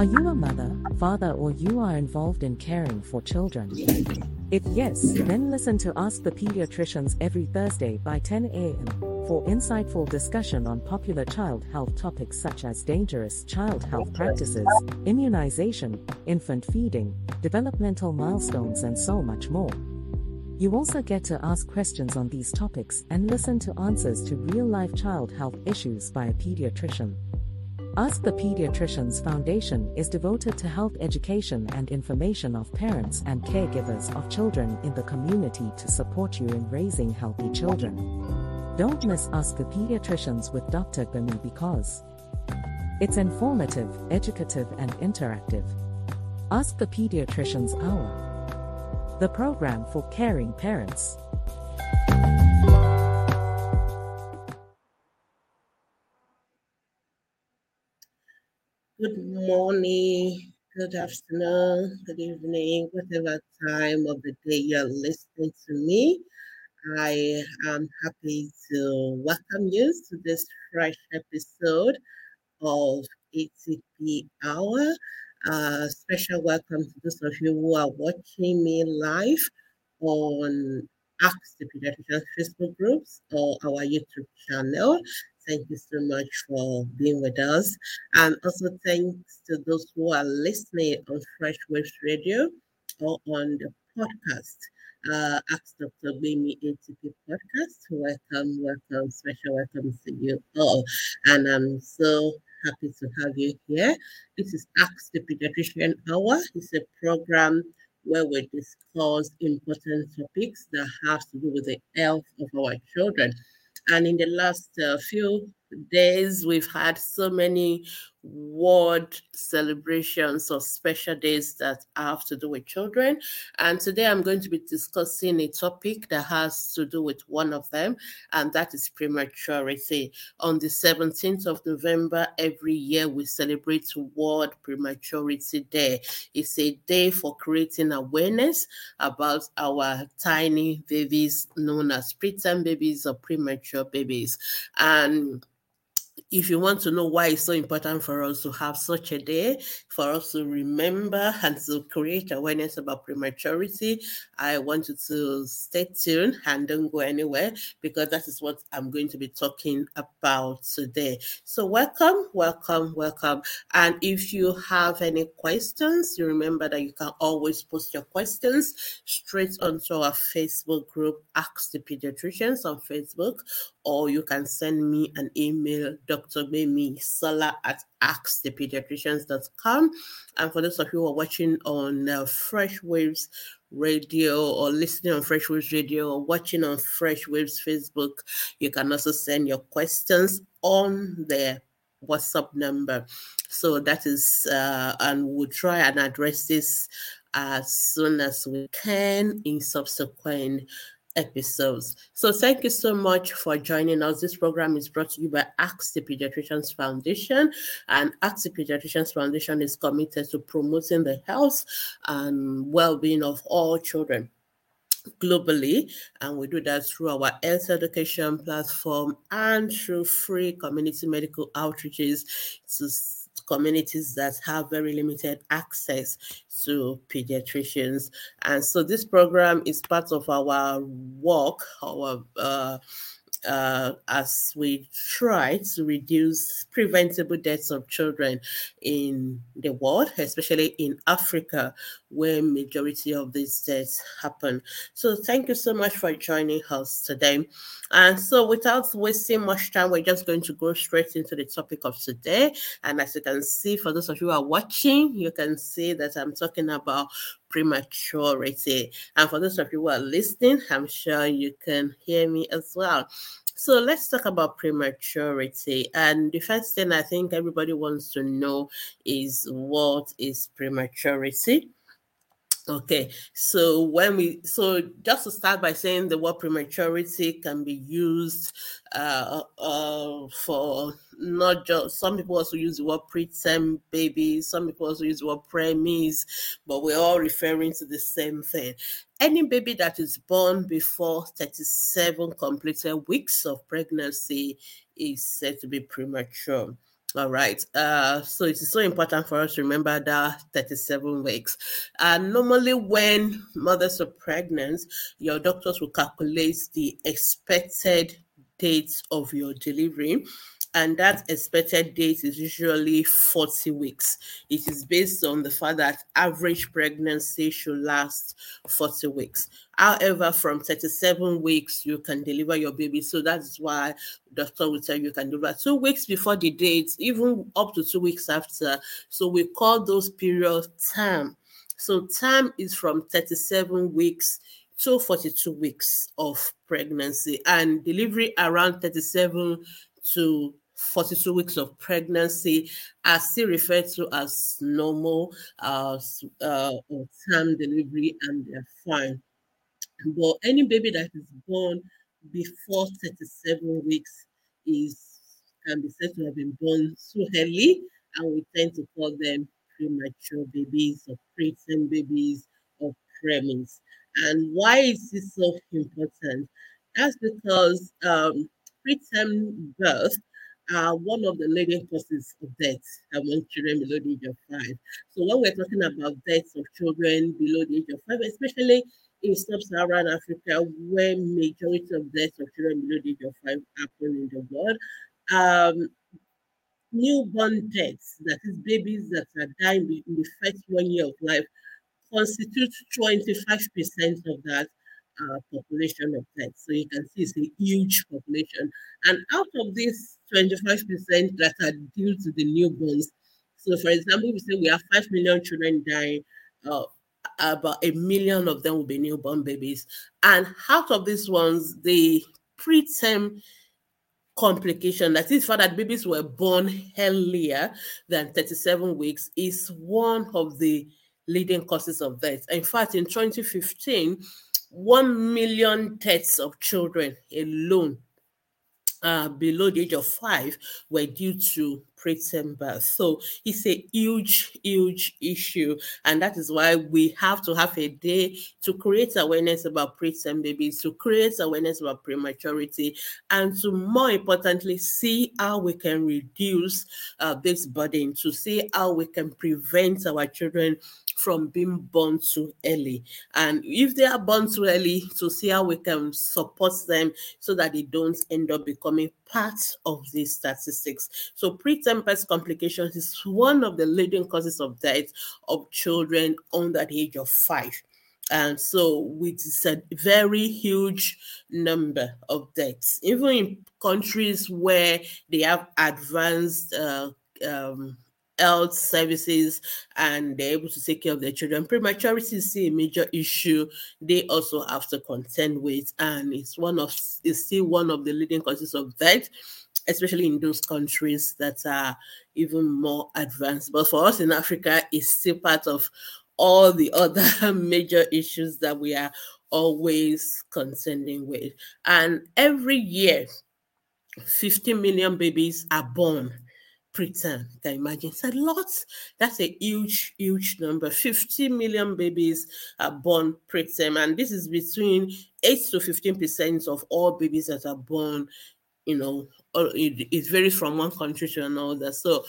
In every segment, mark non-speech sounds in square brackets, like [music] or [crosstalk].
Are you a mother, father, or you are involved in caring for children? If yes, then listen to Ask the Pediatricians every Thursday by 10 a.m. for insightful discussion on popular child health topics such as dangerous child health practices, immunization, infant feeding, developmental milestones, and so much more. You also get to ask questions on these topics and listen to answers to real life child health issues by a pediatrician. Ask the Pediatricians Foundation is devoted to health education and information of parents and caregivers of children in the community to support you in raising healthy children. Don't miss Ask the Pediatricians with Dr. Gbemi because it's informative, educative, and interactive. Ask the Pediatricians Hour, the program for caring parents. Morning, good afternoon, good evening, whatever time of the day you're listening to me. I am happy to welcome you to this fresh episode of ATP Hour. Uh, special welcome to those of you who are watching me live on Ask the Pediatrician Facebook groups or our YouTube channel. Thank you so much for being with us. And also thanks to those who are listening on Fresh Waves Radio or on the podcast. Uh, Ask Dr. Gbemi ATP podcast. Welcome, welcome, special welcome to you all. And I'm so happy to have you here. This is Ask the Pediatrician Hour. It's a program where we discuss important topics that have to do with the health of our children. And in the last uh, few days, we've had so many word celebrations or special days that have to do with children. And today I'm going to be discussing a topic that has to do with one of them, and that is prematurity. On the 17th of November, every year we celebrate World Prematurity Day. It's a day for creating awareness about our tiny babies known as preterm babies or premature babies. And if you want to know why it's so important for us to have such a day, for us to remember and to create awareness about prematurity, I want you to stay tuned and don't go anywhere because that is what I'm going to be talking about today. So, welcome, welcome, welcome. And if you have any questions, you remember that you can always post your questions straight onto our Facebook group, Ask the Pediatricians on Facebook, or you can send me an email, Dr. Gbemisola at askthepediatricians.com. And for those of you who are watching on uh, Fresh Waves Radio or listening on Fresh Waves Radio or watching on Fresh Waves Facebook, you can also send your questions on their WhatsApp number. So that is, uh, and we'll try and address this as soon as we can in subsequent episodes. So thank you so much for joining us. This program is brought to you by Ask the Pediatricians Foundation. And Ask the Pediatricians Foundation is committed to promoting the health and well-being of all children globally and we do that through our health education platform and through free community medical outreaches to communities that have very limited access to pediatricians. And so this program is part of our work, our uh, uh, as we try to reduce preventable deaths of children in the world, especially in Africa, where majority of these deaths happen. So thank you so much for joining us today. And so without wasting much time, we're just going to go straight into the topic of today. And as you can see, for those of you who are watching, you can see that I'm talking about prematurity. And for those of you who are listening, I'm sure you can hear me as well. So let's talk about prematurity. And the first thing I think everybody wants to know is what is prematurity? Okay, so when we so just to start by saying the word prematurity can be used uh, uh, for not just some people also use the word preterm baby, some people also use the word preemies, but we're all referring to the same thing. Any baby that is born before 37 completed weeks of pregnancy is said to be premature. All right. Uh, so it is so important for us to remember that 37 weeks. Uh, normally, when mothers are pregnant, your doctors will calculate the expected dates of your delivery and that expected date is usually 40 weeks. It is based on the fact that average pregnancy should last 40 weeks. However, from 37 weeks, you can deliver your baby. So that's why doctor will tell you you can deliver two weeks before the date, even up to two weeks after. So we call those periods time. So time is from 37 weeks to 42 weeks of pregnancy and delivery around 37 to 42 weeks of pregnancy are still referred to as normal uh, uh, or term delivery and they're fine. But any baby that is born before 37 weeks is can be said to have been born too early, and we tend to call them premature babies or preterm babies or preemies. And why is this so important? That's because um, preterm birth are one of the leading causes of death among children below the age of five. So when we're talking about deaths of children below the age of five, especially in sub-Saharan Africa, where majority of deaths of children below the age of five happen in the world, um, newborn deaths, that is babies that are dying in the first one year of life, constitute 25% of that uh, population of pets. So you can see it's a huge population. And out of this 25% that are due to the newborns, so for example, we say we have 5 million children dying, uh, about a million of them will be newborn babies. And out of these ones, the preterm complication, that is, for that babies were born earlier than 37 weeks, is one of the leading causes of death. In fact, in 2015, 1 million deaths of children alone uh, below the age of five were due to preterm birth. So it's a huge, huge issue. And that is why we have to have a day to create awareness about preterm babies, to create awareness about prematurity, and to more importantly, see how we can reduce uh, this burden, to see how we can prevent our children from being born too early. And if they are born too early, to see how we can support them so that they don't end up becoming part of these statistics. So preterm birth complications is one of the leading causes of death of children under the age of five. And so, with a very huge number of deaths, even in countries where they have advanced uh, um, health services and they're able to take care of their children. Prematurity is still a major issue they also have to contend with, and it's one of it's still one of the leading causes of death, especially in those countries that are even more advanced. But for us in Africa, it's still part of all the [laughs] other major issues that we are always contending with. And every year, 50 million babies are born preterm. Can imagine? It's a lot. That's a huge, huge number. 50 million babies are born preterm, and this is between 8 to 15% of all babies that are born. You know, it, it varies from one country to another. So,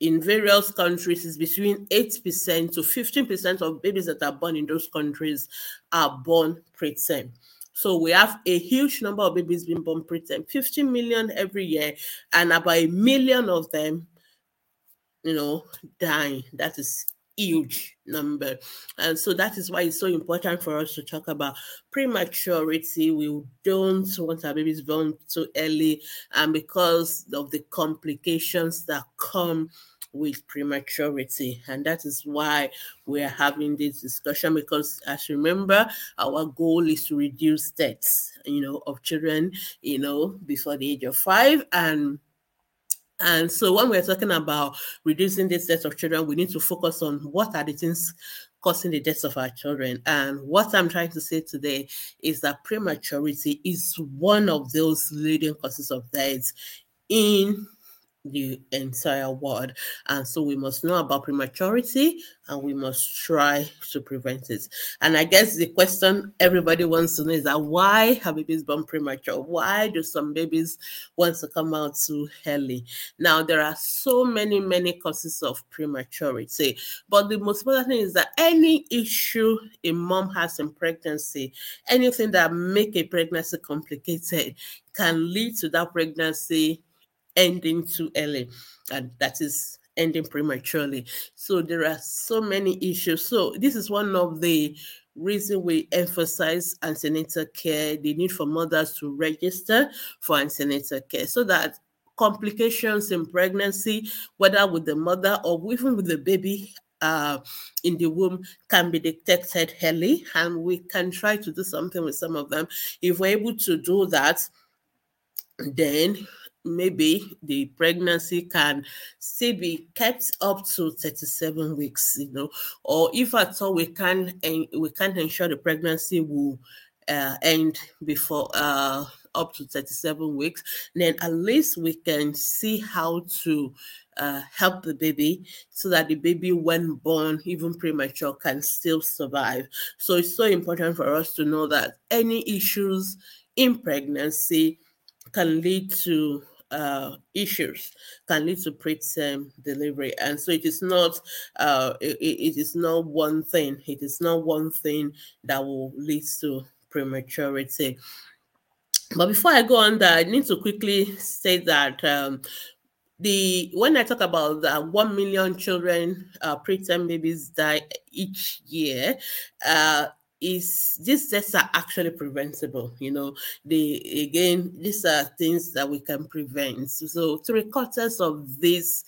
in various countries, it's between 8% to 15% of babies that are born in those countries are born preterm. So we have a huge number of babies being born preterm, 50 million every year, and about a million of them, you know, dying. That is huge number. And so that is why it's so important for us to talk about prematurity. We don't want our babies born too early, and because of the complications that come with prematurity. And that is why we are having this discussion because as you remember, our goal is to reduce deaths, you know, of children, you know, before the age of five. And and so when we're talking about reducing the deaths of children, we need to focus on what are the things causing the deaths of our children. And what I'm trying to say today is that prematurity is one of those leading causes of deaths in the entire world. And so we must know about prematurity and we must try to prevent it. And I guess the question everybody wants to know is that why have babies born premature? Why do some babies want to come out too early? Now, there are so many, many causes of prematurity. But the most important thing is that any issue a mom has in pregnancy, anything that make a pregnancy complicated can lead to that pregnancy ending too early, and that is ending prematurely. So there are so many issues. So this is one of the reason we emphasize antenatal care, the need for mothers to register for antenatal care so that complications in pregnancy, whether with the mother or even with the baby uh, in the womb can be detected early, and we can try to do something with some of them. If we're able to do that, then maybe the pregnancy can still be kept up to 37 weeks you know or if at all we can we can't ensure the pregnancy will uh, end before uh, up to 37 weeks then at least we can see how to uh, help the baby so that the baby when born even premature can still survive. So it's so important for us to know that any issues in pregnancy can lead to uh, issues can lead to preterm delivery, and so it is not uh, it, it is not one thing. It is not one thing that will lead to prematurity. But before I go on, that I need to quickly say that um, the when I talk about that one million children, uh, preterm babies die each year, uh, is these deaths are actually preventable you know. They again these are things that we can prevent. So three quarters of these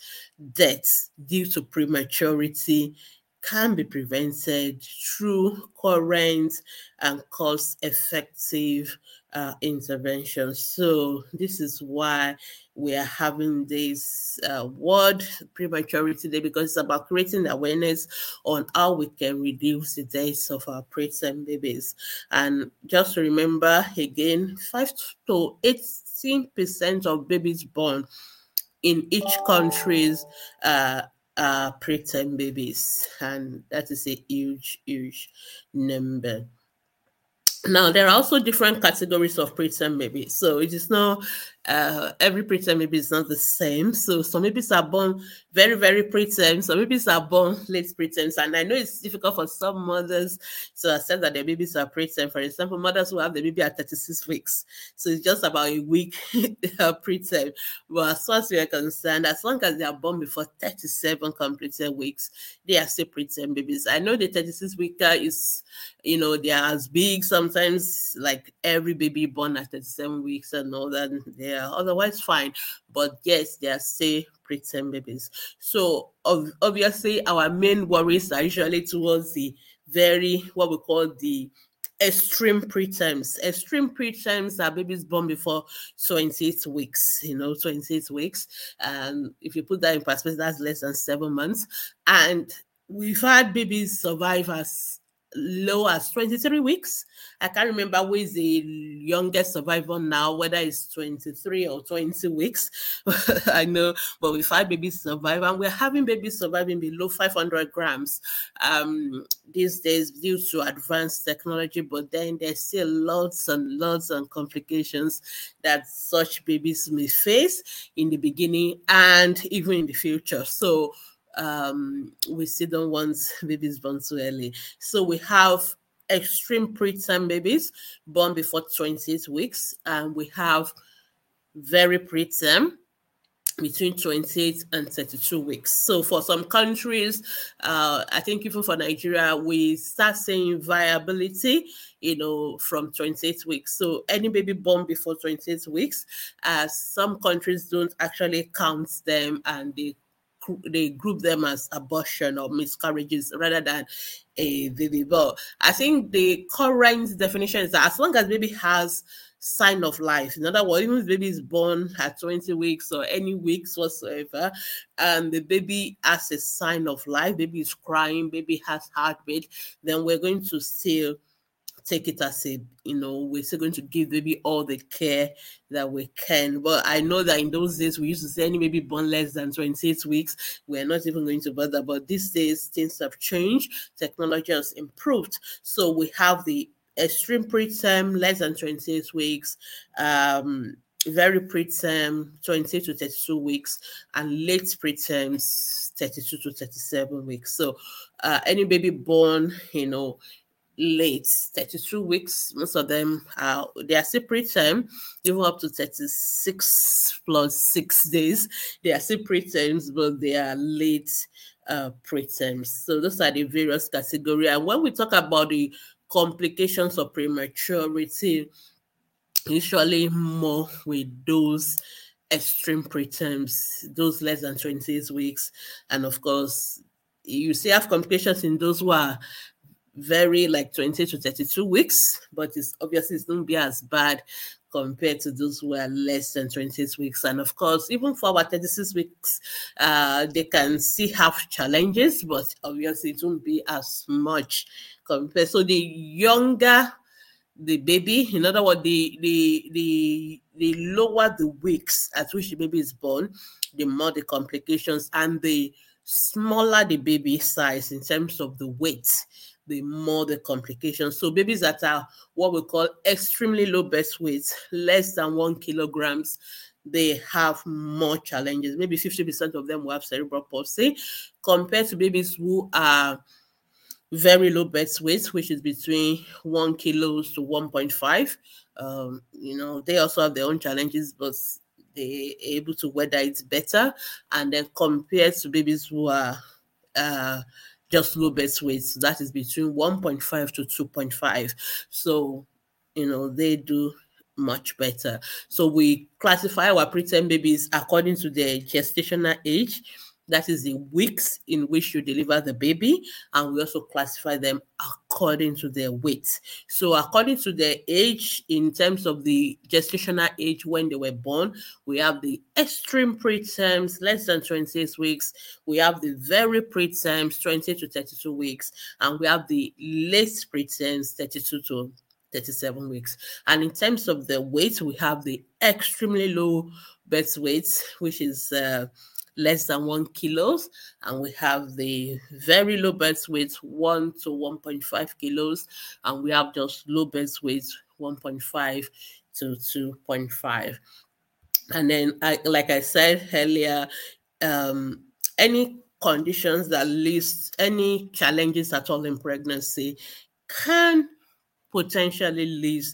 deaths due to prematurity can be prevented through current and cost effective uh, interventions. So, this is why we are having this uh, World Prematurity Day because it's about creating awareness on how we can reduce the deaths of our preterm babies. And just remember again, 5 to 18% of babies born in each country's uh, uh, preterm babies, and that is a huge, huge number. Now, there are also different categories of preterm babies. So it is not uh, every preterm baby is not the same. So some babies are born very, very preterm. Some babies are born late preterm. And I know it's difficult for some mothers to accept that their babies are preterm. For example, mothers who have the baby at 36 weeks. So it's just about a week [laughs] preterm. But as far as we are concerned, as long as they are born before 37 completed weeks, they are still preterm babies. I know the 36 weeker is, you know, they are as big sometimes like every baby born at 37 weeks and all that. They are otherwise fine. But yes, they are still preterm babies. So ov- obviously, our main worries are usually towards the very what we call the extreme preterms. Extreme preterms are babies born before 28 weeks, you know, 28 weeks. And if you put that in perspective, that's less than seven months. And we've had babies survive as low as 23 weeks. I can't remember who is the youngest survivor now, whether it's 23 or 20 weeks. [laughs] I know, but we five babies survive, and we're having babies surviving below 500 grams um, these days due to advanced technology. But then there's still lots and lots and complications that such babies may face in the beginning and even in the future. So um, we still don't want [laughs] babies born too early. So we have extreme preterm babies born before 28 weeks, and we have very preterm between 28 and 32 weeks. So for some countries, uh, I think even for Nigeria, we start saying viability, you know, from 28 weeks. So any baby born before 28 weeks, uh, some countries don't actually count them and they they group them as abortion or miscarriages rather than a baby. But I think the current definition is that as long as baby has sign of life. In other words, even if baby is born at 20 weeks or any weeks whatsoever, and the baby has a sign of life, baby is crying, baby has heartbeat, then we're going to still take it as a you know we're still going to give baby all the care that we can. But i know that in those days we used to say any baby born less than 26 weeks we're not even going to bother. But these days things have changed. Technology has improved. So we have the extreme preterm less than 26 weeks um very preterm 20 to 32 weeks and late preterms 32 to 37 weeks. So uh, any baby born you know late 32 weeks most of them are they are still preterm even up to 36 plus six days they are still preterms but they are late uh preterms so those are the various category. And when we talk about the complications of prematurity usually more with those extreme preterms those less than 28 weeks. And of course you see have complications in those who are very like 20 to 32 weeks, but it's obviously it's going to be as bad compared to those who are less than 28 weeks. And of course, even for our 36 weeks, uh, they can still have challenges, but obviously it won't be as much compared. So the younger the baby, in other words, the the the the lower the weeks at which the baby is born, the more the complications and the smaller the baby size in terms of the weight the more the complications. So babies that are what we call extremely low birth weight, less than one kilograms, they have more challenges. Maybe 50% of them will have cerebral palsy compared to babies who are very low birth weight, which is between one kilos to 1.5. Um, you know, they also have their own challenges, but they're able to weather it better. And then compared to babies who are uh, just low birth weights. That is between 1.5 to 2.5. So, you know, they do much better. So we classify our preterm babies according to their gestational age that is the weeks in which you deliver the baby, and we also classify them according to their weight. So, according to their age, in terms of the gestational age when they were born, we have the extreme preterms, less than 26 weeks. We have the very preterms, 20 to 32 weeks, and we have the late preterms, 32 to 37 weeks. And in terms of the weight, we have the extremely low birth weight, which is uh, less than one kilos, and we have the very low birth weight, one to 1.5 kilos, and we have just low birth weight, 1.5 to 2.5. And then, I, like I said earlier, um, any conditions that list any challenges at all in pregnancy can potentially lead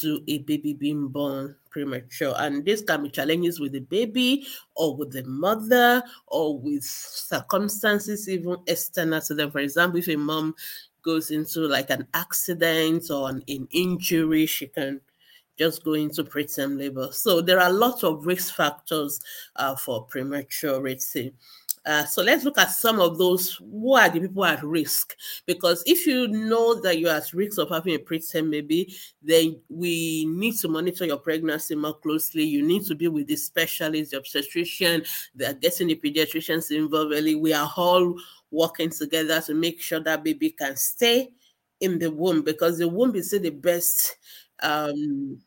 to a baby being born premature. And this can be challenges with the baby or with the mother or with circumstances even external to them. For example, if a mom goes into like an accident or an, an injury, she can just go into preterm labor. So there are lots of risk factors uh, for prematurity. Uh, so let's look at some of those. Who are the people at risk? Because if you know that you're at risk of having a preterm baby, then we need to monitor your pregnancy more closely. You need to be with the specialist, the obstetrician, they're getting the pediatricians involved. Really, we are all working together to make sure that baby can stay in the womb because the womb is still the best um,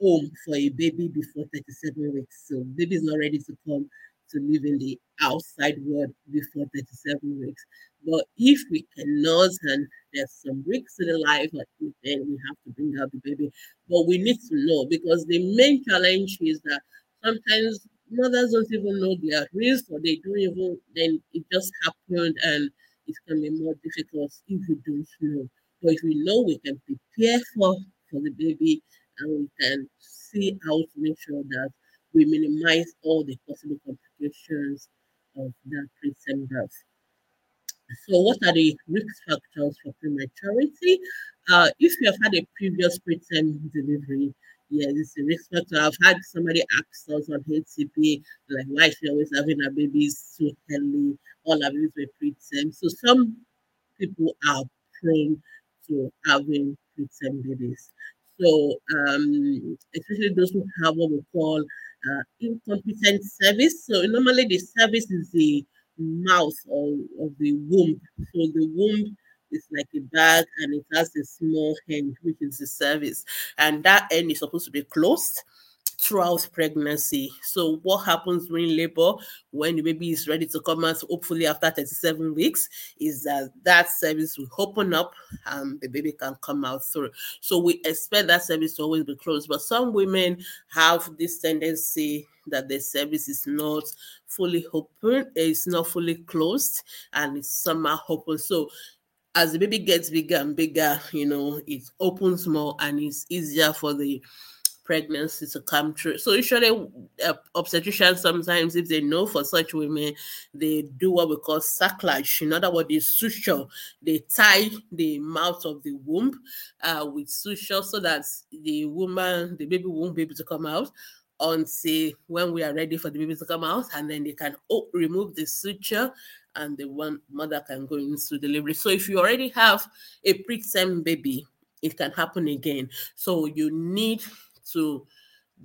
home for a baby before 37 weeks. So baby is not ready to come to live in the outside world before 37 weeks. But if we cannot, and there's some risks in the life, then we have to bring out the baby. But we need to know because the main challenge is that sometimes mothers don't even know they are risk or they don't even, then it just happened and it can be more difficult if we don't know. But if we know, we can prepare for, for the baby and we can see how to make sure that we minimize all the possible complications of that preterm birth. So, what are the risk factors for prematurity? Uh, if you have had a previous preterm delivery, yeah, this is a risk factor. I've had somebody ask us on ATP, like, why she always having her babies so early? All her babies were preterm. So, some people are prone to having preterm babies. So, um, especially those who have what we call uh, incompetent cervix. So normally the cervix is the mouth of, of the womb. So the womb is like a bag and it has a small end, which is the cervix. And that end is supposed to be closed throughout pregnancy. So, what happens during labor when the baby is ready to come out, hopefully after 37 weeks, is that that cervix will open up and the baby can come out through. So, we expect that cervix to always be closed. But some women have this tendency that the cervix is not fully open, it's not fully closed, and it's somehow open. So, as the baby gets bigger and bigger, you know, it opens more and it's easier for the pregnancy to come true. So usually uh, obstetricians sometimes, if they know for such women, they do what we call cerclage. In other words, they suture. They tie the mouth of the womb uh, with suture so that the woman, the baby won't be able to come out until when we are ready for the baby to come out, and then they can oh, remove the suture and the one mother can go into delivery. So if you already have a preterm baby, it can happen again. So you need to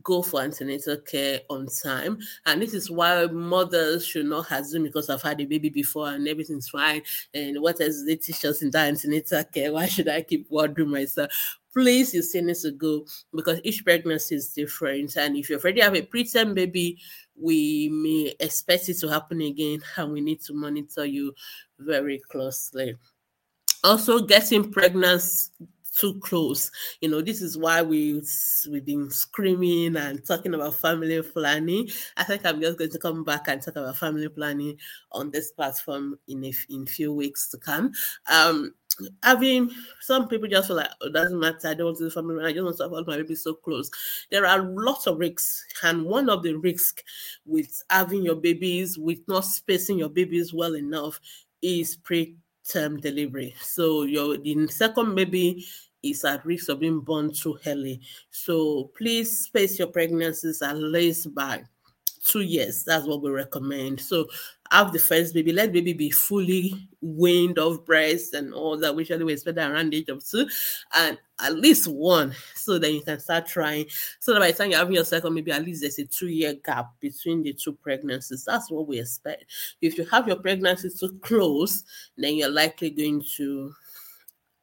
go for antenatal care on time. And this is why mothers should not assume because I've had a baby before and everything's fine. And what else they teach us in that antenatal care? Why should I keep wondering myself? Please, you still need to go because each pregnancy is different. And if you already have a preterm baby, we may expect it to happen again [laughs] and we need to monitor you very closely. Also, getting pregnant too close. You know, this is why we we've been screaming and talking about family planning. I think I'm just going to come back and talk about family planning on this platform in a in few weeks to come. Um, having some people just feel like oh, it doesn't matter. I don't want to do family. I just want to have my baby so close. There are lots of risks, and one of the risks with having your babies with not spacing your babies well enough is pre term delivery. So your the second baby is at risk of being born too early. So please space your pregnancies at least by two years. That's what we recommend. So have the first baby, let baby be fully weaned off breast and all that. We usually expect around the age of two, and at least one, so that you can start trying. So that by the time you're having your second, maybe at least there's a two-year gap between the two pregnancies. That's what we expect. If you have your pregnancies too close, then you're likely going to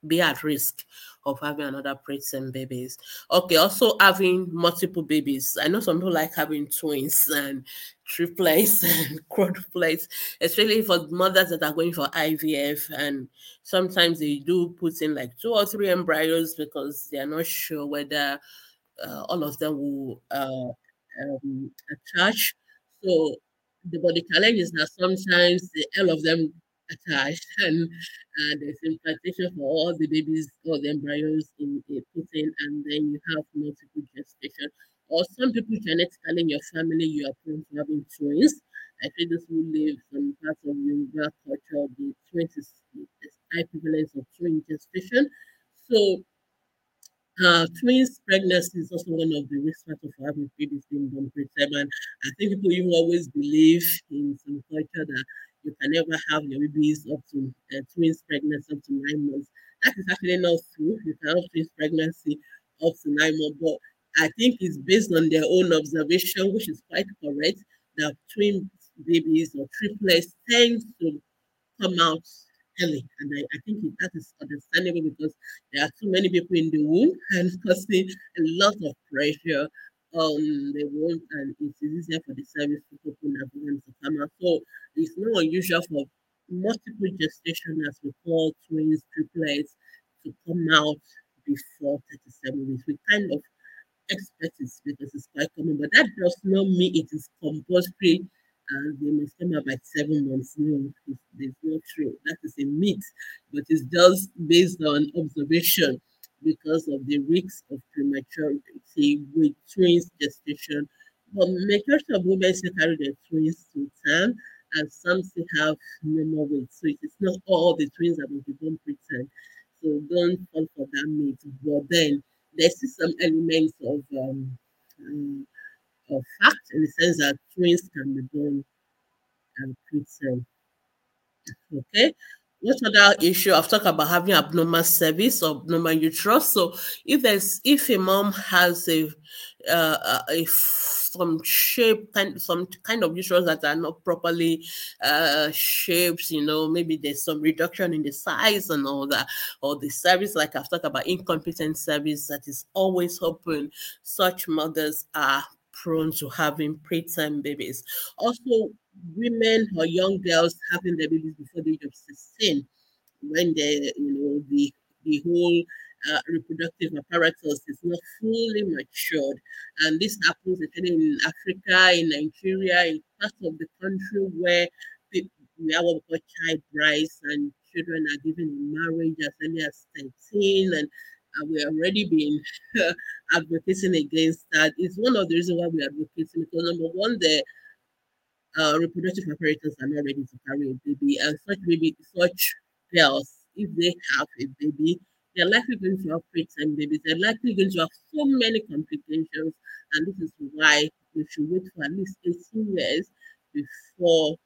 be at risk of having another preterm babies. Okay, also having multiple babies. I know some people like having twins and triplets [laughs] and quadruplets, especially for mothers that are going for IVF. And sometimes they do put in like two or three embryos because they are not sure whether uh, all of them will uh, um, attach. So the body challenge is that sometimes the, all of them attached and uh, there's implantation for all the babies, all the embryos in a putin, and then you have multiple gestation. Or some people genetically in your family, you are prone to having twins. I think this will live some parts of Yoruba culture, the twins is high prevalence of twin gestation. So uh, twins pregnancy is also one of the risk factors for having babies being born preterm. And I think people even always believe in some culture that you can never have your babies up to uh, twins pregnancy up to nine months. That is actually not true. You can have twins pregnancy up to nine months, but I think it's based on their own observation, which is quite correct, that twin babies or triplets tend to come out early. And I, I think that is understandable because there are too many people in the womb [laughs] and causing a lot of pressure um they won't and it's easier for the cervix to open and for them to come out. So it's not unusual for multiple gestation as we call twins, triplets to come out before 37 weeks. We kind of expect it because it's quite common, but that does not mean it is compulsory and they must come out by seven months. No, it's, it's not true. That is a myth, but it's just based on observation because of the risks of prematurity with twins gestation. But majority of women still carry their twins to term, and some still have normal weight. So it is not all the twins that will be born preterm. So don't fall for that myth. But then there's some elements of um, um, of fact in the sense that twins can be born and preterm. Okay, what other issue I've talked about having abnormal cervix or abnormal uterus. So if there's if a mom has a uh, a some shape kind some kind of uterus that are not properly uh shaped you know maybe there's some reduction in the size and all that or the cervix like i've talked about incompetent cervix that is always open such mothers are prone to having preterm babies also women or young girls having their babies before the age of 16 when they you know the the whole uh, reproductive apparatus is not fully matured. And this happens in Africa, in Nigeria, in parts of the country where we have what we call child brides and children are given in marriage as early as 13 and uh, we are already been [laughs] advocating against that. It's one of the reasons why we are advocating because number one, the uh, reproductive apparatus are not ready to carry a baby, and such baby, such girls, if they have a baby, they're likely going to have preterm babies. They're likely going to have so many complications, and this is why we should wait for at least 18 years before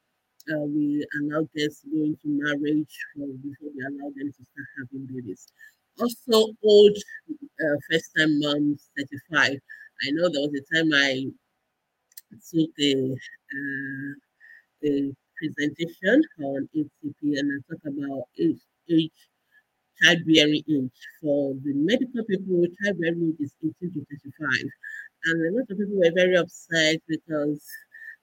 uh, we allow girls to go into marriage or before we allow them to start having babies. Also, old uh, first time moms, 35. I know there was a time I took the uh, a presentation on ATP and I talk about age, age childbearing age. For the medical people, childbearing age is 18 to 35. And a lot of people were very upset because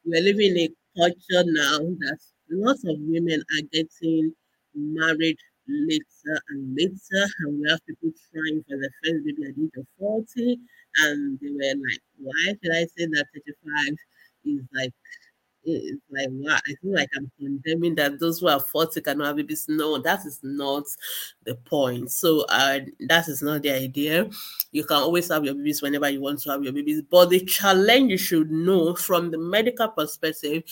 we're living in a culture now that lots of women are getting married later and later, and we have people trying for the first baby at the age of 40, and they were like, why should I say that 35 is like it's like wow, I feel like I'm condemning that those who are 40 cannot have babies. No, that is not the point. So uh that is not the idea. You can always have your babies whenever you want to have your babies. But the challenge you should know from the medical perspective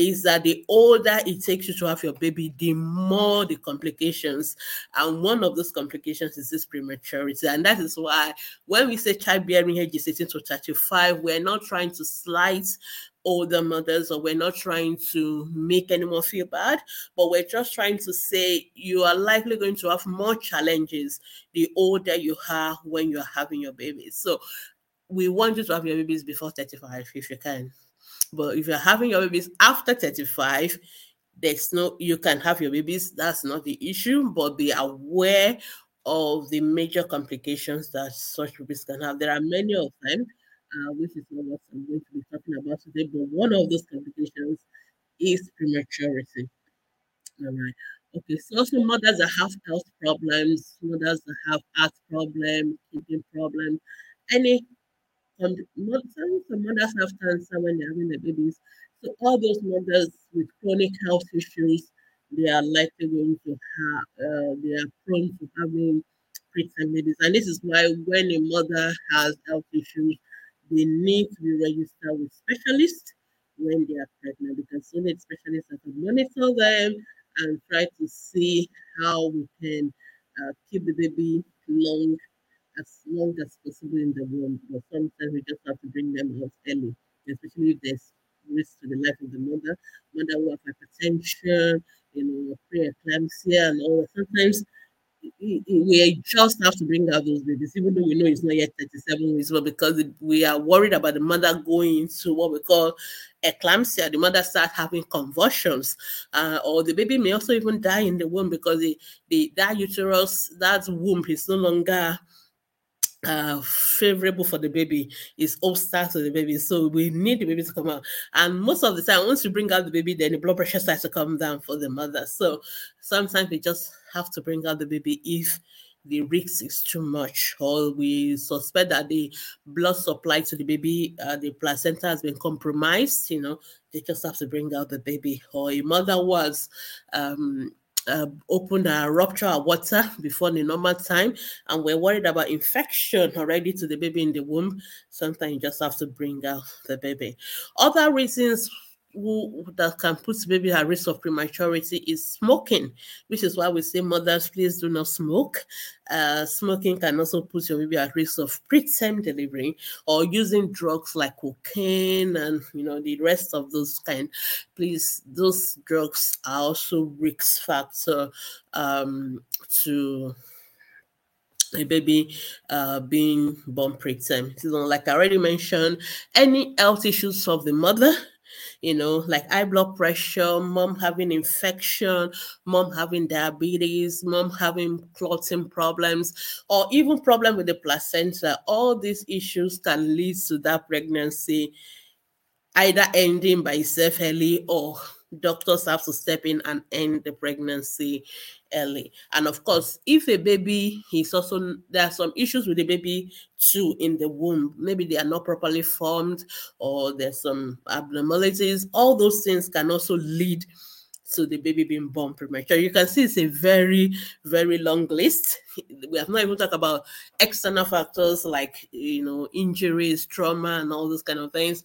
is that the older it takes you to have your baby, the more the complications. And one of those complications is this prematurity. And that is why when we say childbearing age is 18 to 35, we're not trying to slight older mothers or we're not trying to make anyone feel bad but we're just trying to say you are likely going to have more challenges the older you are when you're having your babies so we want you to have your babies before 35 if you can but if you're having your babies after 35 there's no you can have your babies that's not the issue but be aware of the major complications that such babies can have there are many of them uh, which is what I'm going to be talking about today. But one of those complications is prematurity. All right. Okay, so also mothers that have health problems, mothers that have heart problems, kidney problems, any some mothers have cancer when they're having their babies. So all those mothers with chronic health issues, they are likely going to have, uh, they are prone to having preterm babies. And this is why when a mother has health issues, they need to be registered with specialists when they are pregnant because only specialists that can monitor them and try to see how we can uh, keep the baby long as long as possible in the womb. But sometimes we just have to bring them out early, especially if there's risk to the life of the mother, mother who have hypertension, you know, preeclampsia and all. Sometimes we just have to bring out those babies, even though we know it's not yet 37 weeks, but because we are worried about the mother going into what we call eclampsia, the mother starts having convulsions, uh, or the baby may also even die in the womb because the, the that uterus, that womb is no longer uh favorable for the baby is obstacle to the baby. So we need the baby to come out. And most of the time once you bring out the baby then the blood pressure starts to come down for the mother. So sometimes we just have to bring out the baby if the risk is too much or we suspect that the blood supply to the baby uh, the placenta has been compromised you know they just have to bring out the baby. Or a mother was um uh, open a rupture of water [laughs] before the normal time and we're worried about infection already to the baby in the womb. Sometimes you just have to bring out the baby. Other reasons who, that can put baby at risk of prematurity is smoking, which is why we say mothers, please do not smoke. Uh, smoking can also put your baby at risk of preterm delivery or using drugs like cocaine and you know the rest of those kind. Please, those drugs are also risk factor um, to a baby uh, being born preterm. Know, like I already mentioned, any health issues of the mother, you know, like high blood pressure, mom having infection, mom having diabetes, mom having clotting problems, or even problem with the placenta, all these issues can lead to that pregnancy either ending by itself early or doctors have to step in and end the pregnancy early. And of course, if a baby is also there are some issues with the baby too in the womb. Maybe they are not properly formed or there's some abnormalities. All those things can also lead to the baby being born premature. You can see it's a very, very long list. We have not even talked about external factors like you know injuries, trauma, and all those kind of things.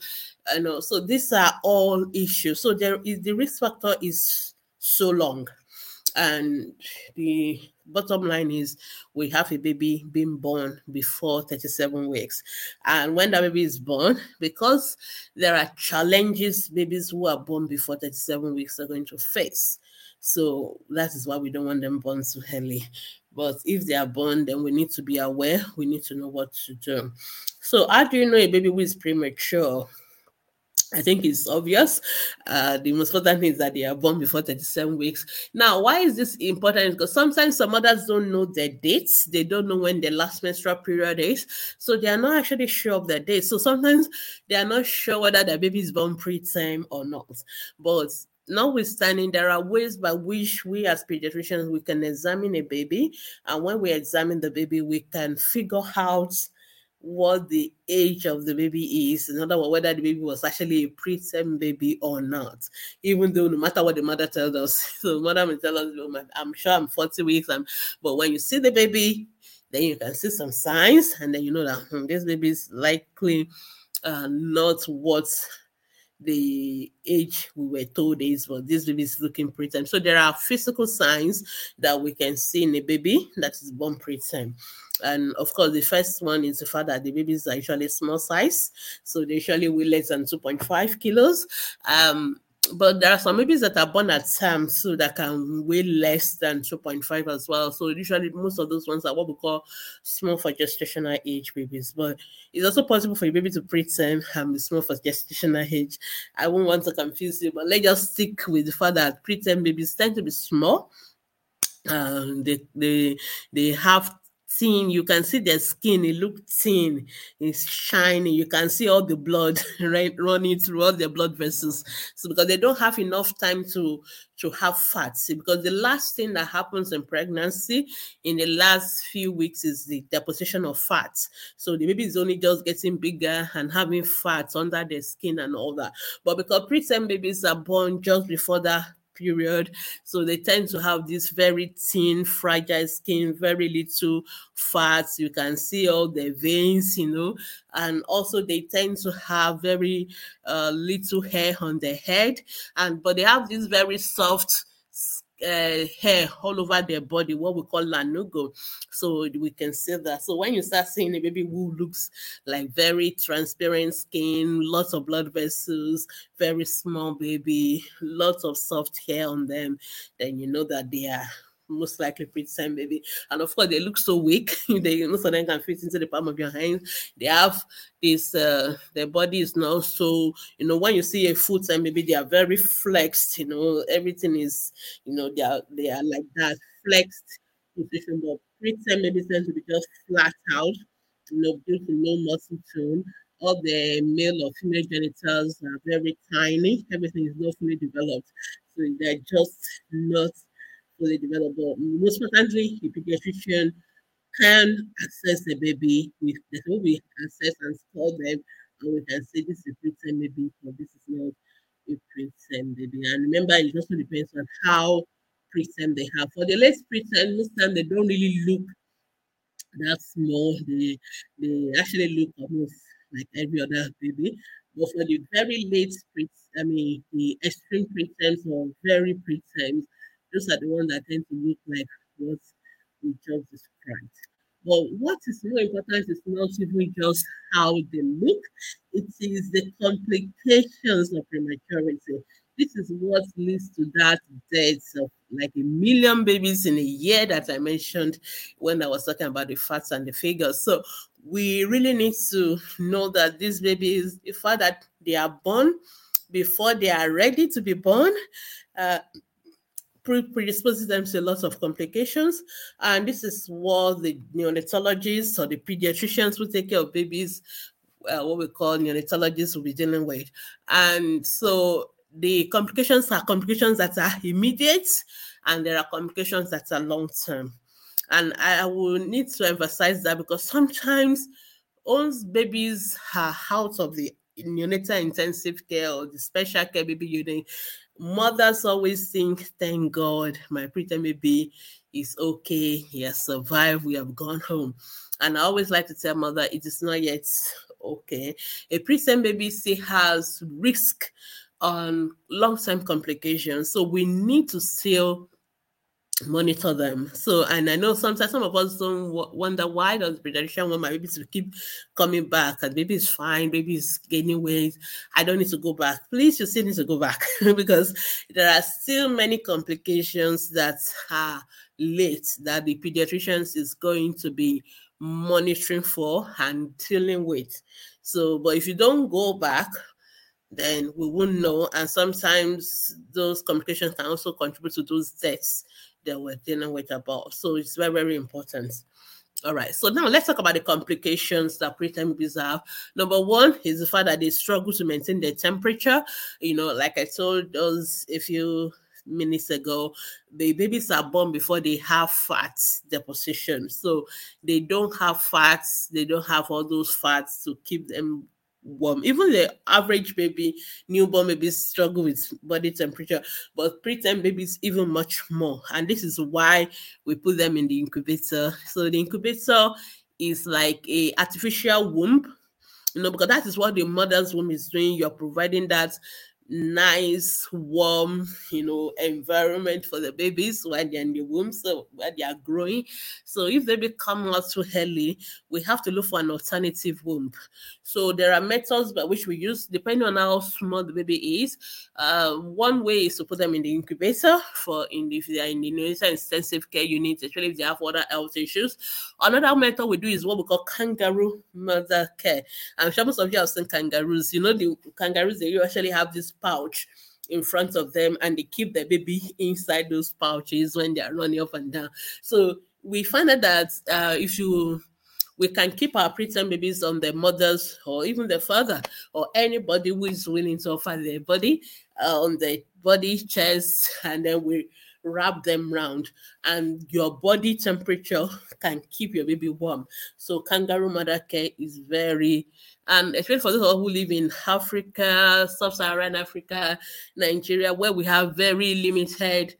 I know. So these are all issues. So there is the risk factor is so long. And the bottom line is we have a baby being born before 37 weeks. And when that baby is born, because there are challenges babies who are born before 37 weeks are going to face. So that is why we don't want them born too early. But if they are born, then we need to be aware, we need to know what to do. So, how do you know a baby who is premature? I think it's obvious. Uh, the most important thing is that they are born before 37 weeks. Now, why is this important? Because sometimes some mothers don't know their dates. They don't know when their last menstrual period is. So they are not actually sure of their date. So sometimes they are not sure whether their baby is born preterm or not. But notwithstanding, there are ways by which we as pediatricians, we can examine a baby. And when we examine the baby, we can figure out what the age of the baby is, in other words, whether the baby was actually a preterm baby or not, even though no matter what the mother tells us, [laughs] so mother may tell us, I'm sure I'm 40 weeks, I'm, but when you see the baby, then you can see some signs, and then you know that hmm, this baby is likely uh, not what the age we were told is, but this baby is looking preterm. So there are physical signs that we can see in a baby that is born preterm. And of course, the first one is the fact that the babies are usually small size, so they usually weigh less than 2.5 kilos. Um, but there are some babies that are born at term so that can weigh less than 2.5 as well. So usually most of those ones are what we call small for gestational age babies. But it's also possible for a baby to preterm and be small for gestational age. I won't want to confuse you, but let's just stick with the fact that preterm babies tend to be small. Um, they they they have thin. You can see their skin, it look thin, it's shiny. You can see all the blood [laughs] right running through all their blood vessels. So because they don't have enough time to to have fat. See, because the last thing that happens in pregnancy in the last few weeks is the deposition of fat. So the baby is only just getting bigger and having fat under their skin and all that. But because preterm babies are born just before that period. So they tend to have this very thin, fragile skin, very little fats. You can see all the veins, you know, and also they tend to have very uh, little hair on their head, and but they have this very soft uh, hair all over their body, what we call lanugo. So we can see that. So when you start seeing a baby who looks like very transparent skin, lots of blood vessels, very small baby, lots of soft hair on them, then you know that they are most likely preterm baby. And of course, they look so weak. [laughs] they most of them can fit into the palm of your hand. They have this uh their body is not so, you know, when you see a full time baby, they are very flexed, you know, everything is, you know, they are they are like that flexed position, but preterm babies tend to be just flat out, you know, due to no muscle tone. All the male or female genitals are very tiny, everything is not fully developed. So they're just not fully developed. But most importantly, the pediatrician can assess the baby with the baby access and store them, and we can say this is a preterm baby, or this is not a preterm baby. And remember, it also depends on how preterm they have. For the late preterm, most time they don't really look that small. They they actually look almost like every other baby. But for the very late pre, I mean the extreme preterms or very preterms, those are the ones that tend to look like what we just described. But what is more important is not even just how they look, it is the complications of prematurity. this is what leads to that death of like a million babies in a year that I mentioned when I was talking about the facts and the figures. So we really need to know that these babies, the fact that they are born before they are ready to be born, uh, predisposes them to a lot of complications. And this is what the neonatologists or the pediatricians who take care of babies, uh, what we call neonatologists, will be dealing with. And so the complications are complications that are immediate and there are complications that are long term. And I will need to emphasize that because sometimes once babies are out of the neonatal intensive care or the special care baby unit, mothers always think, thank God, my preterm baby is okay. He has survived. We have gone home. And I always like to tell mother, it is not yet okay. A preterm baby still has risk on long-term complications. So we need to still monitor them. So, and I know sometimes some of us don't wonder why does pediatrician want my baby to keep coming back? And baby is fine, baby is gaining weight. I don't need to go back. Please, you still need to go back [laughs] because there are still many complications that are late that the pediatricians is going to be monitoring for and dealing with. So, but if you don't go back, then we won't know. And sometimes those complications can also contribute to those deaths that we're dealing with about. So it's very, very important. All right, so now let's talk about the complications that preterm babies have. Number one is the fact that they struggle to maintain their temperature. You know, like I told us a few minutes ago, the babies are born before they have fat deposition. So they don't have fats, they don't have all those fats to keep them warm. Even the average baby, newborn babies struggle with body temperature, but preterm babies even much more. And this is why we put them in the incubator. So the incubator is like a artificial womb, you know, because that is what the mother's womb is doing. You're providing that nice, warm, you know, environment for the babies when they're in the womb, so when they are growing. So if they become out too early, we have to look for an alternative womb. So there are methods by which we use, depending on how small the baby is. Uh, one way is to put them in the incubator for in the, if they are in the neonatal intensive care unit, especially if they have other health issues. Another method we do is what we call kangaroo mother care. I'm sure most of you have seen kangaroos. You know, the kangaroos they usually have this pouch in front of them and they keep the baby [laughs] inside those pouches when they are running up and down. So we find out that uh, if you we can keep our preterm babies on their mothers or even the father or anybody who is willing to offer their body uh, on their body chest [laughs] and then we wrap them round and your body temperature [laughs] can keep your baby warm so kangaroo mother care is very and especially for those who live in Africa, sub-Saharan Africa, Nigeria, where we have very limited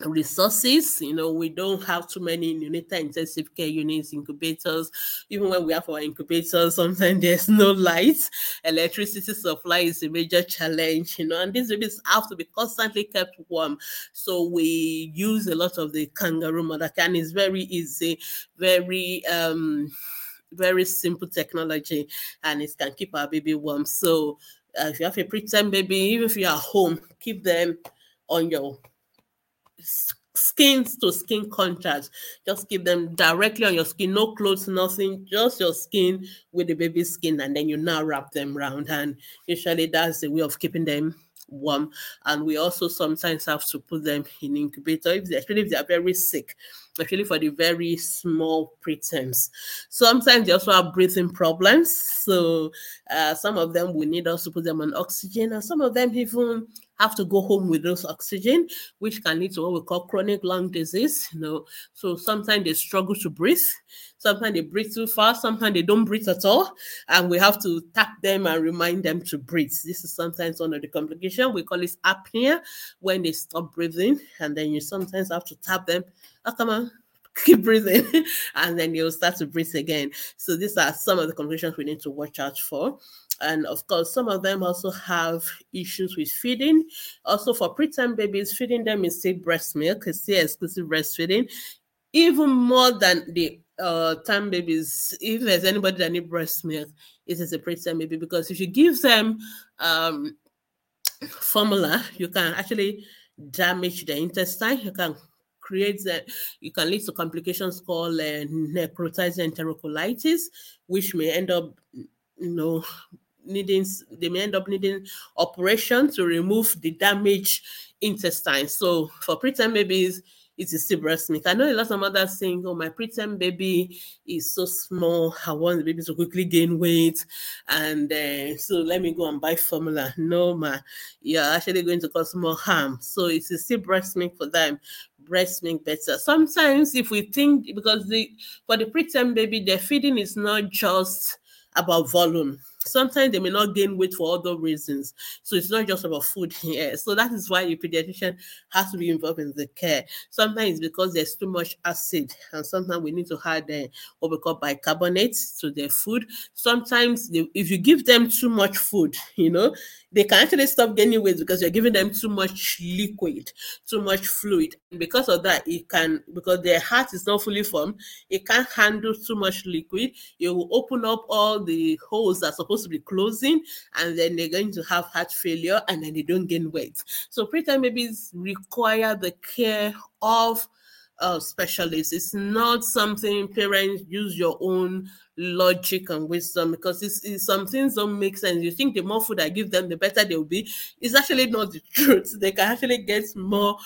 resources. You know, we don't have too many neonatal intensive care units, incubators. Even when we have our incubators, sometimes [laughs] there's no light. Electricity supply is a major challenge, you know, and these babies have to be constantly kept warm. So we use a lot of the kangaroo mother can. It's very easy, very um very simple technology and it can keep our baby warm. So uh, if you have a preterm baby, even if you are home, keep them on your skin to skin contact. Just keep them directly on your skin, no clothes, nothing, just your skin with the baby's skin, and then you now wrap them around. And usually that's the way of keeping them warm. And we also sometimes have to put them in incubator, if they, especially if they are very sick especially for the very small preterms. Sometimes they also have breathing problems. So uh, some of them we need us to put them on oxygen, and some of them even have to go home with those oxygen, which can lead to what we call chronic lung disease. You know, so sometimes they struggle to breathe. Sometimes they breathe too fast. Sometimes they don't breathe at all, and we have to tap them and remind them to breathe. This is sometimes one of the complications. We call it apnea when they stop breathing, and then you sometimes have to tap them oh, come on, keep breathing, [laughs] and then you'll start to breathe again. So these are some of the complications we need to watch out for. And of course, some of them also have issues with feeding. Also, for preterm babies, feeding them is still breast milk, it's still exclusive breastfeeding, even more than the uh time babies. If there's anybody that need breast milk, it is a preterm baby because if you give them um formula, you can actually damage the intestine. You can create that. You can lead to complications called uh, necrotizing enterocolitis, which may end up, you know, needing they may end up needing operation to remove the damaged intestine. So for preterm babies, it is still breast milk. I know a lot of mothers saying, "Oh, my preterm baby is so small. I want the baby to quickly gain weight, and uh, so let me go and buy formula." No, ma, you're actually going to cause more harm. So it is still breast milk for them. Breast milk better. Sometimes, if we think because the for the preterm baby, their feeding is not just about volume sometimes they may not gain weight for other reasons. So it's not just about food [laughs] here. So that is why a pediatrician has to be involved in the care. Sometimes because there's too much acid, and sometimes we need to add uh, what we call bicarbonate to their food. Sometimes they, if you give them too much food, you know, they can actually stop gaining weight because you're giving them too much liquid, too much fluid. And because of that, it can because their heart is not fully formed, it can't handle too much liquid. It will open up all the holes that are supposed to be closing, and then they're going to have heart failure and then they don't gain weight. So preterm babies require the care of uh, specialists. It's not something parents use your own logic and wisdom because it's, it's, some things don't make sense. You think the more food I give them, the better they'll be. It's actually not the [laughs] truth. They can actually get more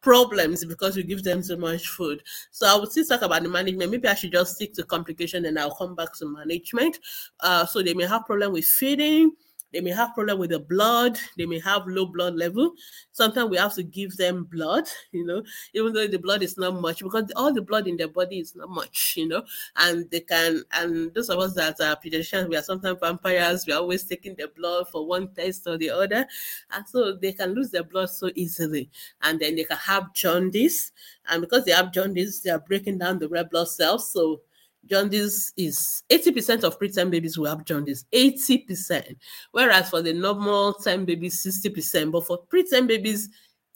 problems because you give them too much food. So I would still talk about the management. Maybe I should just stick to complication and I'll come back to management. Uh, so they may have problem with feeding they may have problem with the blood. They may have low blood level. Sometimes we have to give them blood, you know, even though the blood is not much because all the blood in their body is not much, you know, and they can, and those of us that are pediatricians, we are sometimes vampires. We are always taking the blood for one test or the other. And so they can lose their blood so easily. And then they can have jaundice. And because they have jaundice, they are breaking down the red blood cells. So jaundice is 80% of preterm babies will have jaundice, 80%. Whereas for the normal term babies, 60%. But for preterm babies,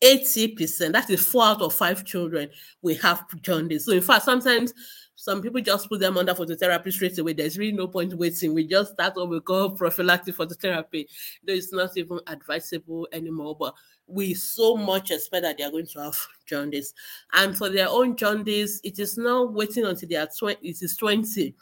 80%, that is four out of five children will have jaundice. So in fact, sometimes some people just put them under phototherapy straight away. There's really no point waiting. We just start what we call prophylactic phototherapy. Though it's not even advisable anymore. But we so much expect that they are going to have jaundice. And for their own jaundice, it is not waiting until they are 20, it is 20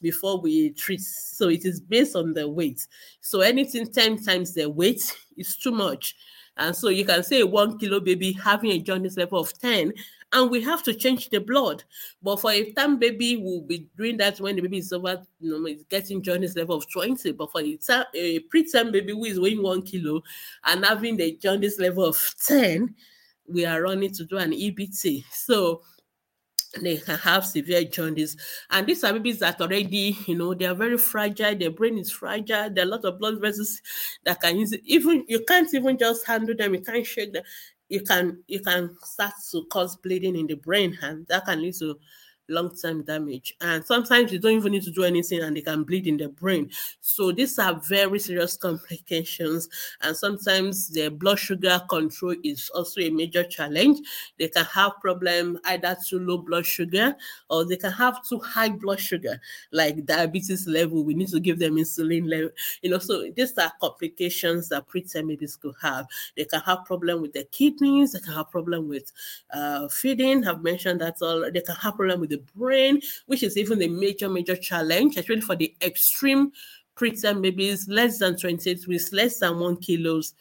before we treat. So it is based on the weight. So anything 10 times their weight is too much. And so you can say one kilo baby having a jaundice level of 10 and we have to change the blood. But for a term baby, we'll be doing that when the baby is over, you know, it's getting jaundice level of 20. But for a, term, a preterm baby who is weighing one kilo and having the jaundice level of 10, we are running to do an EBT. So they can have severe jaundice. And these are babies that already, you know, they are very fragile. Their brain is fragile. There are a lot of blood vessels that can use it. Even you can't even just handle them. You can't shake them you can you can start to cause bleeding in the brain and that can lead to long-term damage. And sometimes you don't even need to do anything and they can bleed in the brain. So these are very serious complications. And sometimes their blood sugar control is also a major challenge. They can have problem either too low blood sugar or they can have too high blood sugar like diabetes level. We need to give them insulin level. You know so these are complications that preterm babies could have. They can have problem with the kidneys. They can have problem with uh, feeding. I've mentioned that all. They can have problem with the brain, which is even a major, major challenge, especially for the extreme preterm babies, less than 28 weeks, less than one kilos.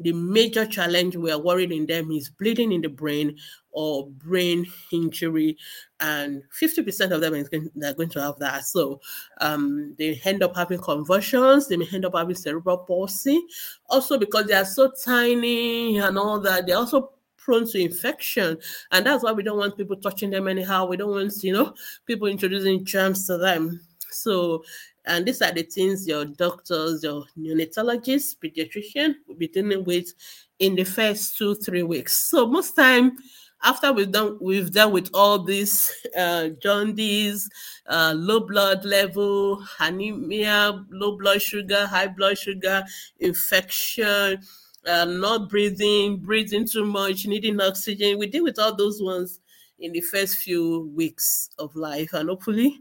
The major challenge we are worried in them is bleeding in the brain or brain injury, and 50% of them is going, they're going to have that. So um, they end up having convulsions, they may end up having cerebral palsy. Also, because they are so tiny and all that, they also prone to infection. And that's why we don't want people touching them anyhow. We don't want, you know, people introducing germs to them. So, and these are the things your doctors, your neonatologists, pediatrician will be dealing with in the first two, three weeks. So most time, after we've done we've done with all these uh, jaundice, uh, low blood level, anemia, low blood sugar, high blood sugar, infection, uh, not breathing, breathing too much, needing oxygen. We deal with all those ones in the first few weeks of life, and hopefully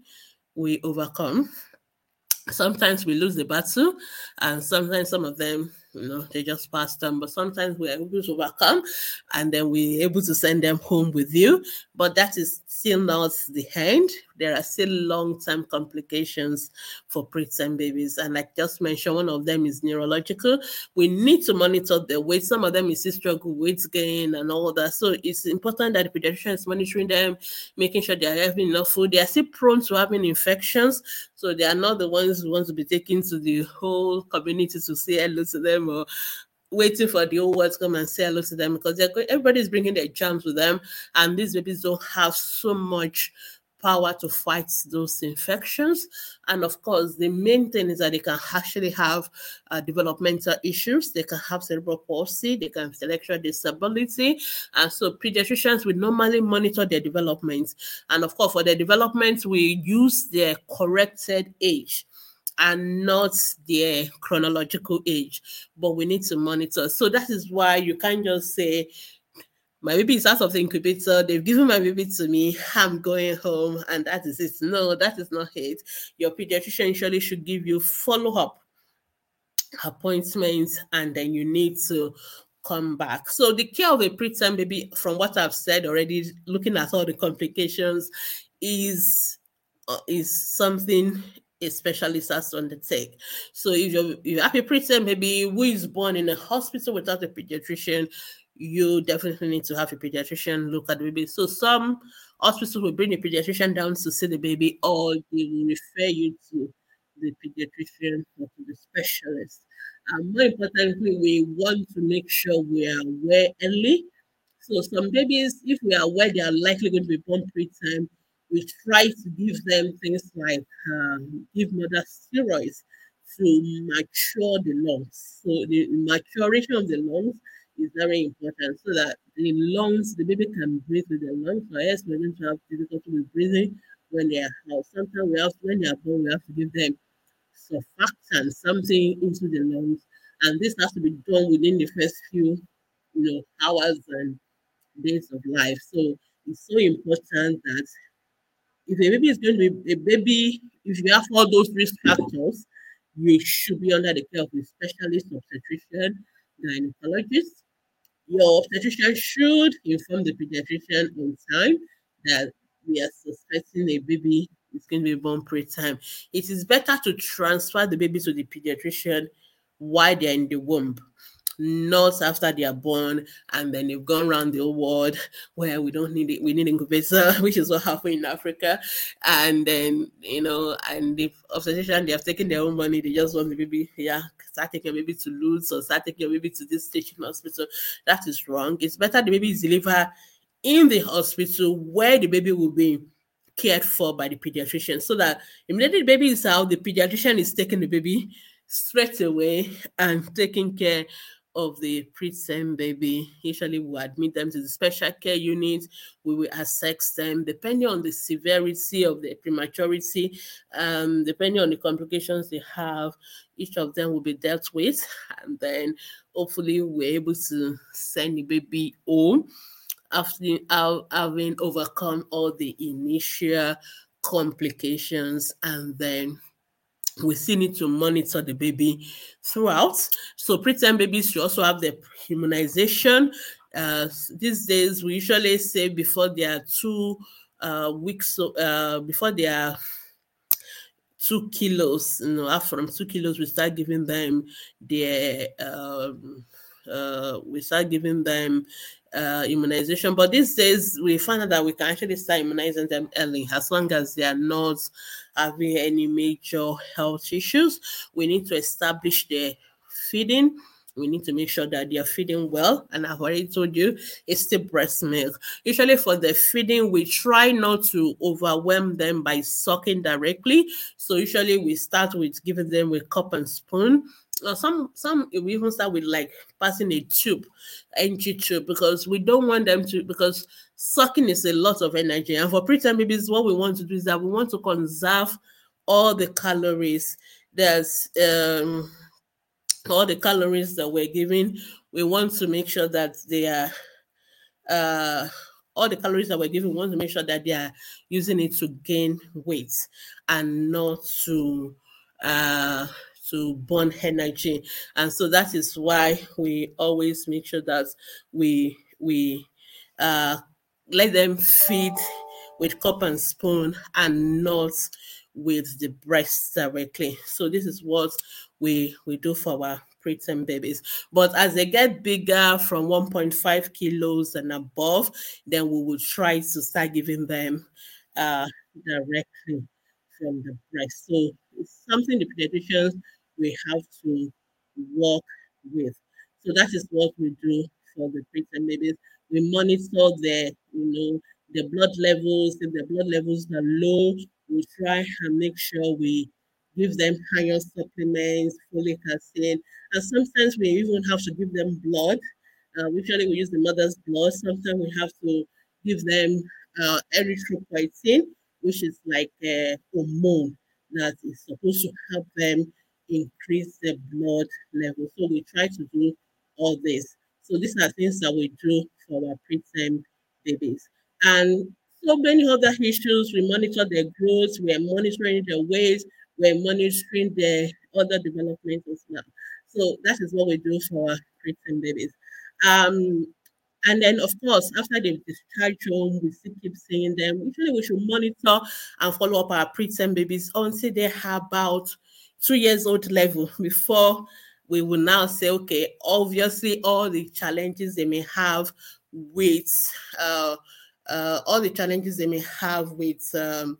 we overcome. Sometimes we lose the battle, and sometimes some of them you know, they just passed them. But sometimes we're able to overcome and then we're able to send them home with you. But that is still not the end. There are still long-term complications for preterm babies. And like just mentioned, one of them is neurological. We need to monitor their weight. Some of them is still struggle with weight gain and all that. So it's important that the pediatrician is monitoring them, making sure they are having enough food. They are still prone to having infections. So they are not the ones who want to be taken to the whole community to say hello to them or waiting for the old ones to come and say hello to them because everybody's bringing their germs with them, and these babies don't have so much power to fight those infections. And of course, the main thing is that they can actually have uh, developmental issues. They can have cerebral palsy. They can have intellectual disability. And so pediatricians will normally monitor their development. And of course, for their development, we use their corrected age and not their chronological age, but we need to monitor. So that is why you can't just say, my baby is out of the incubator. They've given my baby to me. I'm going home, and that is it. No, that is not it. Your pediatrician usually should give you follow up appointments, and then you need to come back. So the care of a preterm baby, from what I've said already, looking at all the complications, is uh, is something a specialist has to undertake. So if if you have a preterm baby who is born in a hospital without a pediatrician, you definitely need to have a pediatrician look at the baby. So some hospitals will bring a pediatrician down to see the baby, or they will refer you to the pediatrician or to the specialist. And more importantly, we want to make sure we are aware early. So some babies, if we are aware they are likely going to be born preterm, we try to give them things like um, give mother steroids to mature the lungs. So the maturation of the lungs is very important so that the lungs, the baby can breathe with the lungs. So yes, we're going to have difficulty with breathing when they are out. Sometimes we have when they are born, we have to give them surfactant, something into the lungs. And this has to be done within the first few you know hours and days of life. So it's so important that if a baby is going to be a baby, if you have all those risk factors, you should be under the care of a specialist obstetrician, gynecologist. Your obstetrician should inform the pediatrician on time that we are suspecting a baby is going to be born preterm. It is better to transfer the baby to the pediatrician while they're in the womb not after they are born and then they've gone around the world [laughs] where we don't need it, we need incubator, [laughs] which is what happened in Africa. And then, you know, and the obstetrician, they have taken their own money, they just want the baby, yeah, start taking a baby to LUTH or start taking a baby to this teaching hospital. That is wrong. It's better the baby is delivered in the hospital where the baby will be cared for by the pediatrician so that immediately the baby is out, the pediatrician is taking the baby straight away and taking care of the preterm baby. Usually we admit them to the special care unit. We will assess them depending on the severity of the prematurity, um, depending on the complications they have. Each of them will be dealt with, and then hopefully we're able to send the baby home after having overcome all the initial complications and then we still need to monitor the baby throughout. So preterm babies should also have their immunization. Uh, these days, we usually say before they are two uh, weeks, uh, before they are two kilos, you know, after from two kilos, we start giving them their, um, uh, we start giving them uh, immunization. But these days, we find out that we can actually start immunizing them early as long as they are not having any major health issues. We need to establish their feeding. We need to make sure that they are feeding well. And I've already told you, it's still breast milk. Usually, for the feeding, we try not to overwhelm them by sucking directly. So, usually, we start with giving them a cup and spoon or some some we even start with like passing a tube, NG tube, because we don't want them to because sucking is a lot of energy. And for preterm babies, what we want to do is that we want to conserve all the calories. There's um all the calories that we're giving. We want to make sure that they are uh all the calories that we're giving, we want to make sure that they are using it to gain weight and not to uh to burn energy. And so that is why we always make sure that we we uh, let them feed with cup and spoon and not with the breast directly. So this is what we we do for our preterm babies. But as they get bigger from 1.5 kilos and above, then we will try to start giving them uh, directly from the breast. So it's something the pediatricians we have to work with. So that is what we do for the preterm babies. We monitor their, you know, the blood levels. If the blood levels are low, we try and make sure we give them iron supplements, folic acid, and sometimes we even have to give them blood. Uh, usually we use the mother's blood. Sometimes we have to give them uh, erythropoietin, which is like a hormone that is supposed to help them increase the blood level. So we try to do all this. So these are things that we do for our preterm babies. And so many other issues. We monitor their growth, we're monitoring their weight, we're monitoring their other development as well. So that is what we do for our preterm babies. Um, and then, of course, after they've discharged home, we still keep seeing them. Usually, we should monitor and follow up our preterm babies until they have about two years old level before we will now say, okay, obviously, all the challenges they may have with uh, uh, all the challenges they may have with um,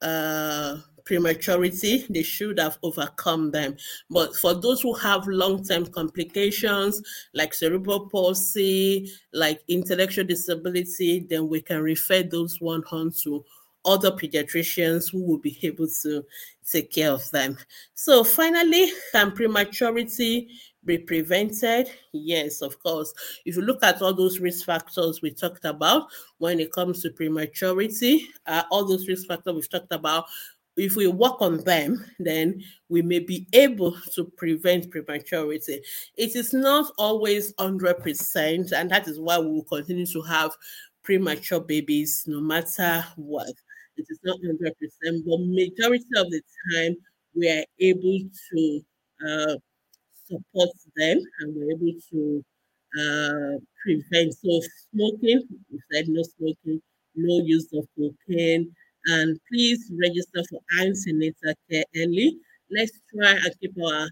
uh, prematurity, they should have overcome them. But for those who have long-term complications like cerebral palsy, like intellectual disability, then we can refer those one on to other pediatricians who will be able to take care of them. So finally, can prematurity be prevented? Yes, of course. If you look at all those risk factors we talked about when it comes to prematurity, uh, all those risk factors we've talked about, if we work on them, then we may be able to prevent prematurity. It is not always 100%, and that is why we will continue to have premature babies no matter what. It is not 100%, but majority of the time, we are able to uh, support them and we're able to uh, prevent. So smoking, we said no smoking, no use of cocaine, and please register for antenatal care early. Let's try and keep our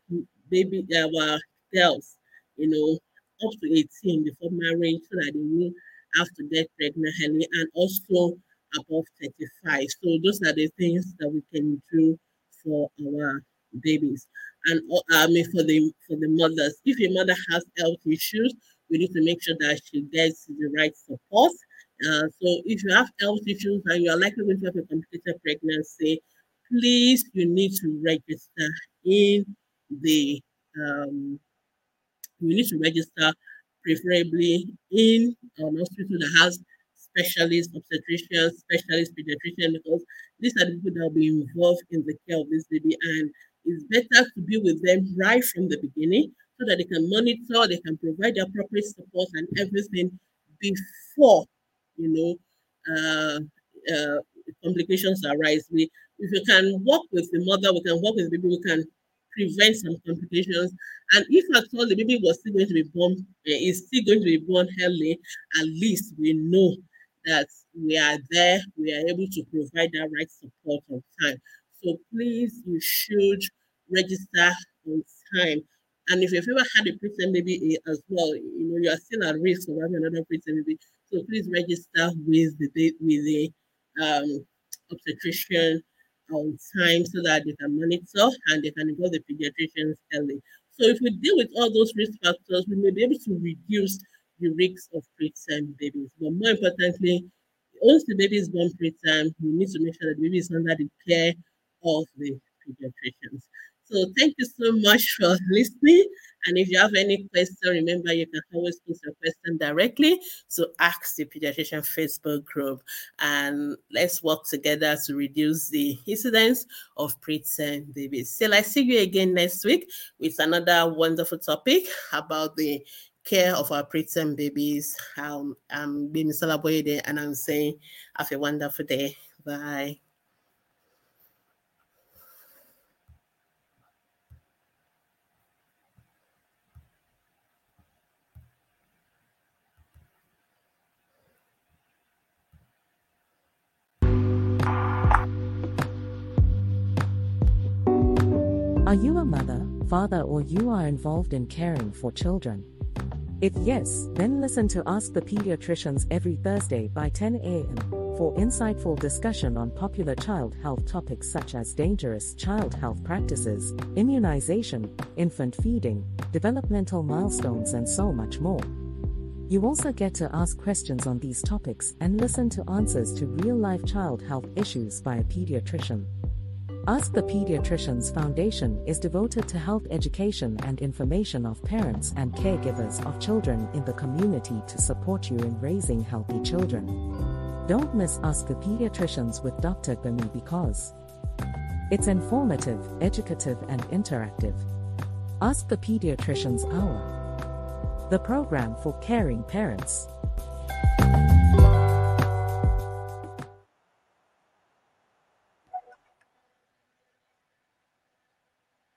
baby, our girls, you know, up to 18 before marriage so that they won't have to get pregnant early and also above 35. So those are the things that we can do for our babies and uh, I mean for the for the mothers. If your mother has health issues, we need to make sure that she gets the right support. Uh, so if you have health issues and you are likely going to have a complicated pregnancy, please you need to register in the um, you need to register preferably in an hospital that has specialist obstetricians, specialist pediatrician, because these are the people that will be involved in the care of this baby and it's better to be with them right from the beginning so that they can monitor, they can provide the appropriate support and everything before, you know, uh, uh, complications arise. We, if we can work with the mother, we can work with the baby, we can prevent some complications. And if at all the baby was still going to be born, uh, is still going to be born early, at least we know that we are there, we are able to provide that right support on time. So please, you should register on time. And if you've ever had a preterm baby as well, you know you are still at risk of having another preterm baby. So please register with the with the um, obstetrician on time so that they can monitor and they can involve the pediatricians early. So if we deal with all those risk factors, we may be able to reduce the risks of preterm babies. But more importantly, once the baby is born preterm, we need to make sure that the baby is under the care of the pediatricians. So thank you so much for [laughs] listening. And if you have any question, remember you can always post your question directly to Ask the Pediatrician Facebook group. And let's work together to reduce the incidence of preterm babies. Till I see you again next week with another wonderful topic about the care of our preterm babies. Um, I'm being celebrated and I'm saying, have a wonderful day. Bye. Are you a mother, father, or you are involved in caring for children? If yes, then listen to Ask the Pediatricians every Thursday by 10 a.m. for insightful discussion on popular child health topics such as dangerous child health practices, immunization, infant feeding, developmental milestones, and so much more. You also get to ask questions on these topics and listen to answers to real life child health issues by a pediatrician. Ask the Pediatricians Foundation is devoted to health education and information of parents and caregivers of children in the community to support you in raising healthy children. Don't miss Ask the Pediatricians with Dr. Gami because it's informative, educative, and interactive. Ask the Pediatricians Hour the program for caring parents.